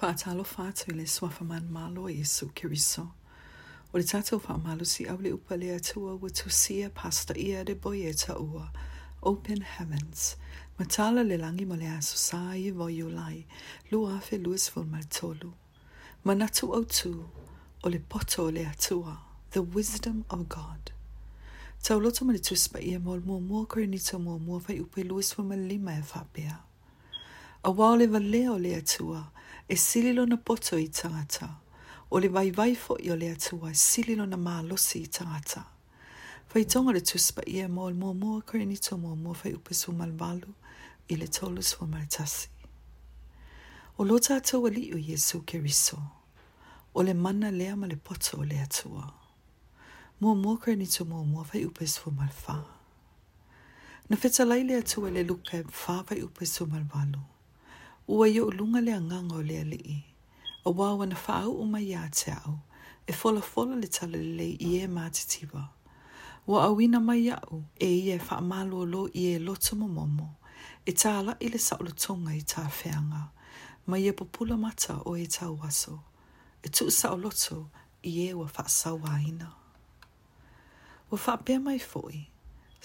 Faatalo fatu i le suafaman malo Yesu Kiriso. O le tatou faamalu si au le upa le atua ua pasta pastaia de ta ua. Open Heavens. Matala le langi mo le aso sa i lu Lua afe luis fulmaltolu. Manatu autu o le poto le atua. The Wisdom of God. Tauloto ma le tuspa ia mo le mua mua korinito mua mua fai upe luis lima e fapea. Awa le valea o lea atua, e sili lona poto i tangata. O le vaivai fo i o le atua, e sili lona mālosi i tangata. Fai tonga le tuspa ia mō le mō mō karini tō mō mō fai upesu malvalu i le tolu sua maritasi. O lo tātou ali o Yesu Keriso, o le mana lea ma le poto o le atua. Mō mō karini tō mō mō fai upesu malfaa. Na fetalai le atua le luka e whāwai upesu malvalu. ua yo lunga le nganga o le ali i. A wawa na whaau o mai a te au, e fola fola le tala le le i e māte tiwa. Wa awina mai au, e i e ma lo i e loto mo momo, e tāla i le saulo tonga i tā whianga, ma i e popula mata o e tā waso, e tuu sao loto i e wa wha sa waina. Wa wha mai foi.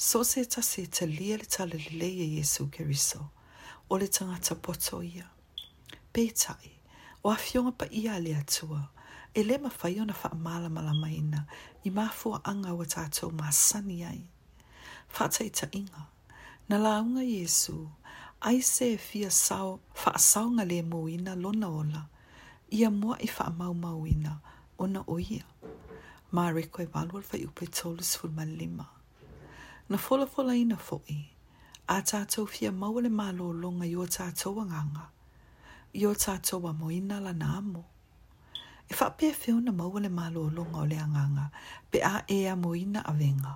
so se ta se ta lia le tala le le i e Jesu keriso, e o le tangata poto ia. Pei o awhionga pa ia le atua, e le ma whai ona wha mala mala maina i mafua anga o tātou ma sani ai. Whata i ta inga, na launga Iesu, ai se e fia sao, wha sao le muina lona ola, ia mua i wha mau mau ina ona o ia. Ma reko e walwal fai upe tolus ful ma lima. Na fola fola ina fo i, a tātou fia mawale mālo longa i o tātou anganga, i o tātou a moina la nāmo. E whapea whiona mawale mālo longa o le anganga, pe a e a moina a venga.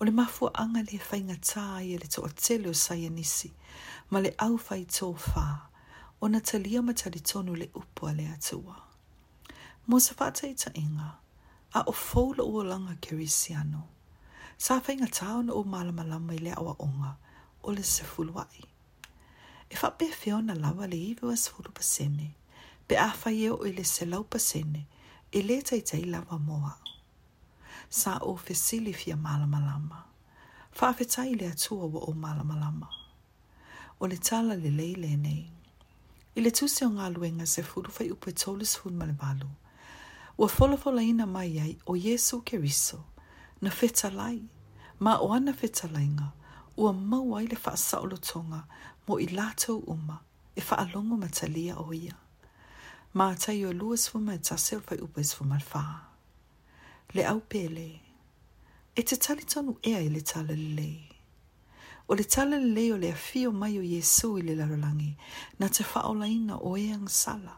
O le mafua anga le whainga tāi e le tō atele o saia nisi, ma le au fai tō whā, o na talia ma tali tonu le upo a le atua. Mo sa whātai ta inga, a o fōla ua langa kerisiano sa fa inga tau na o malama lama i le awa onga o le se fuluai. E fa pe feo na lawa le iwe wa se fulu pasene, pe a fa ye o e le se lau pasene, e le tai tai lawa moa. Sa o fe sili fia malama lama, fa fe tai le atua wa o malama lama. O le tala le leile nei, i le tuse o ngā luenga se fulu fai upe tolis fulu malevalu, Ua folofola ina mai ai o Yesu Keriso, riso, na fetalai, ma o oana fetalainga, ua maua ai le whaasaolo tonga mo i latou uma e faalogo ma talia o ia. Mātai o luas fuma e taseo fai upes fuma alfaa. Le au pele, e te tali tonu ea i le tala lelei. O le tala lelei o le afio mai o iesu i le lalolagi na te whaolaina o eang sala.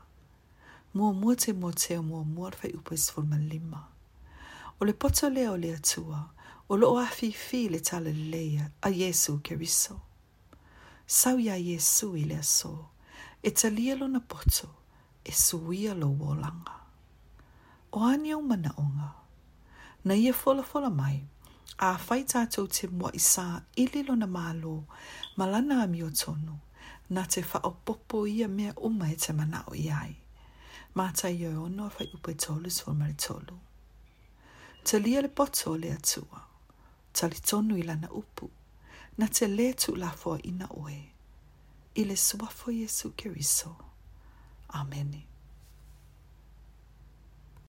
Mua mua te motea mua mua fai upes fuma lima. o le poto lea o le atua, o loo a fifi le tala leia a Yesu keriso. Sau ia Yesu i le aso, e talia lo na poto, e suia lo wolanga. O ani au mana onga, na ia fola fola mai, a fai tātou te mua i sā ili lo na mālo, malana a mio tonu, na te wha popo ia mea uma e te mana o iai. Mātai e ono a fai upe tolu, so maritolu. tolu. lia le poto le atua, talitonu i lana upu, na te le tu lafo ina oe. Ile le suafo Jesu Kiriso. Amen.